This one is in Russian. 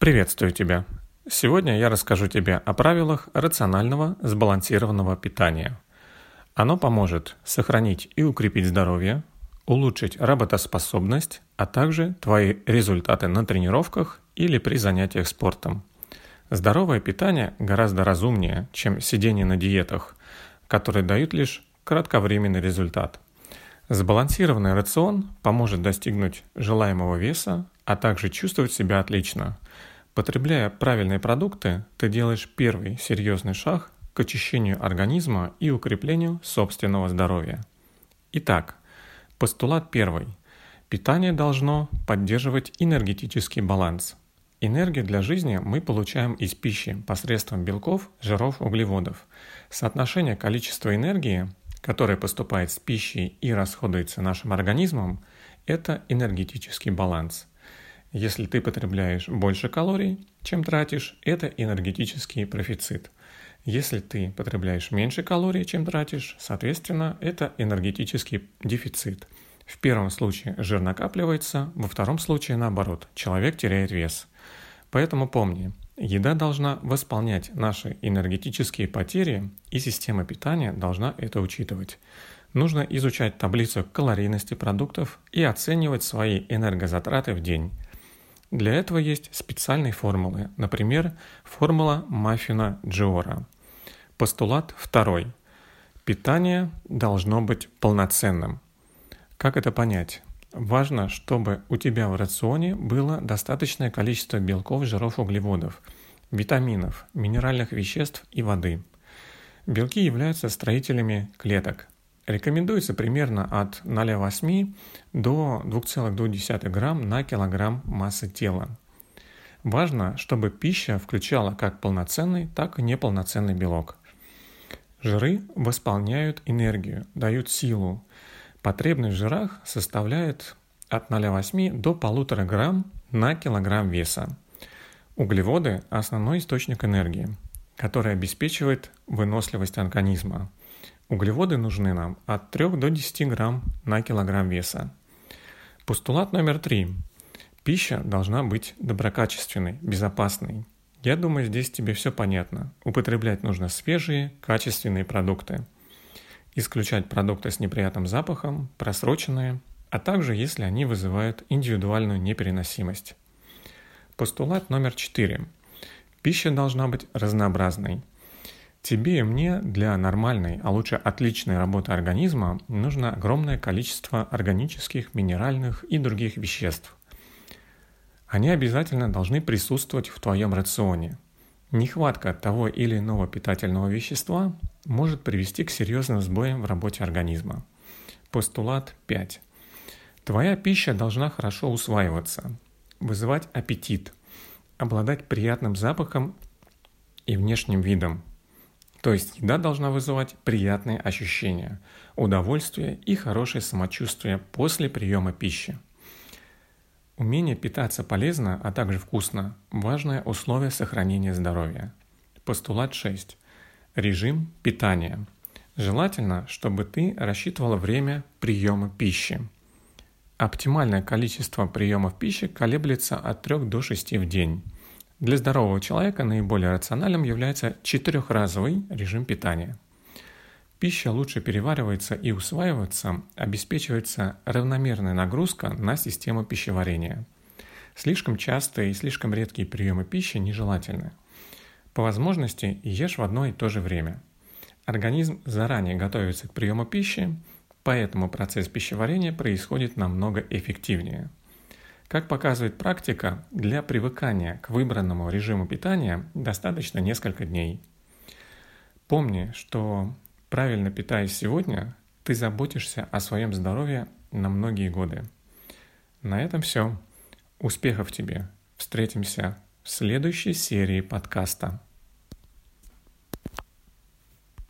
Приветствую тебя! Сегодня я расскажу тебе о правилах рационального сбалансированного питания. Оно поможет сохранить и укрепить здоровье, улучшить работоспособность, а также твои результаты на тренировках или при занятиях спортом. Здоровое питание гораздо разумнее, чем сидение на диетах, которые дают лишь кратковременный результат. Сбалансированный рацион поможет достигнуть желаемого веса, а также чувствовать себя отлично – Потребляя правильные продукты, ты делаешь первый серьезный шаг к очищению организма и укреплению собственного здоровья. Итак, постулат первый. Питание должно поддерживать энергетический баланс. Энергию для жизни мы получаем из пищи посредством белков, жиров, углеводов. Соотношение количества энергии, которое поступает с пищей и расходуется нашим организмом, это энергетический баланс – если ты потребляешь больше калорий, чем тратишь, это энергетический профицит. Если ты потребляешь меньше калорий, чем тратишь, соответственно, это энергетический дефицит. В первом случае жир накапливается, во втором случае наоборот, человек теряет вес. Поэтому помни, еда должна восполнять наши энергетические потери, и система питания должна это учитывать. Нужно изучать таблицу калорийности продуктов и оценивать свои энергозатраты в день. Для этого есть специальные формулы, например, формула маффина Джиора. Постулат второй. Питание должно быть полноценным. Как это понять? Важно, чтобы у тебя в рационе было достаточное количество белков, жиров, углеводов, витаминов, минеральных веществ и воды. Белки являются строителями клеток, Рекомендуется примерно от 0,8 до 2,2 грамм на килограмм массы тела. Важно, чтобы пища включала как полноценный, так и неполноценный белок. Жиры восполняют энергию, дают силу. Потребность в жирах составляет от 0,8 до 1,5 грамм на килограмм веса. Углеводы – основной источник энергии, который обеспечивает выносливость организма. Углеводы нужны нам от 3 до 10 грамм на килограмм веса. Постулат номер три. Пища должна быть доброкачественной, безопасной. Я думаю, здесь тебе все понятно. Употреблять нужно свежие, качественные продукты. Исключать продукты с неприятным запахом, просроченные, а также если они вызывают индивидуальную непереносимость. Постулат номер четыре. Пища должна быть разнообразной. Тебе и мне для нормальной, а лучше отличной работы организма нужно огромное количество органических, минеральных и других веществ. Они обязательно должны присутствовать в твоем рационе. Нехватка того или иного питательного вещества может привести к серьезным сбоям в работе организма. Постулат 5. Твоя пища должна хорошо усваиваться, вызывать аппетит, обладать приятным запахом и внешним видом – то есть еда должна вызывать приятные ощущения, удовольствие и хорошее самочувствие после приема пищи. Умение питаться полезно, а также вкусно – важное условие сохранения здоровья. Постулат 6. Режим питания. Желательно, чтобы ты рассчитывала время приема пищи. Оптимальное количество приемов пищи колеблется от 3 до 6 в день – для здорового человека наиболее рациональным является четырехразовый режим питания. Пища лучше переваривается и усваивается, обеспечивается равномерная нагрузка на систему пищеварения. Слишком частые и слишком редкие приемы пищи нежелательны. По возможности ешь в одно и то же время. Организм заранее готовится к приему пищи, поэтому процесс пищеварения происходит намного эффективнее – как показывает практика, для привыкания к выбранному режиму питания достаточно несколько дней. Помни, что правильно питаясь сегодня, ты заботишься о своем здоровье на многие годы. На этом все. Успехов тебе. Встретимся в следующей серии подкаста.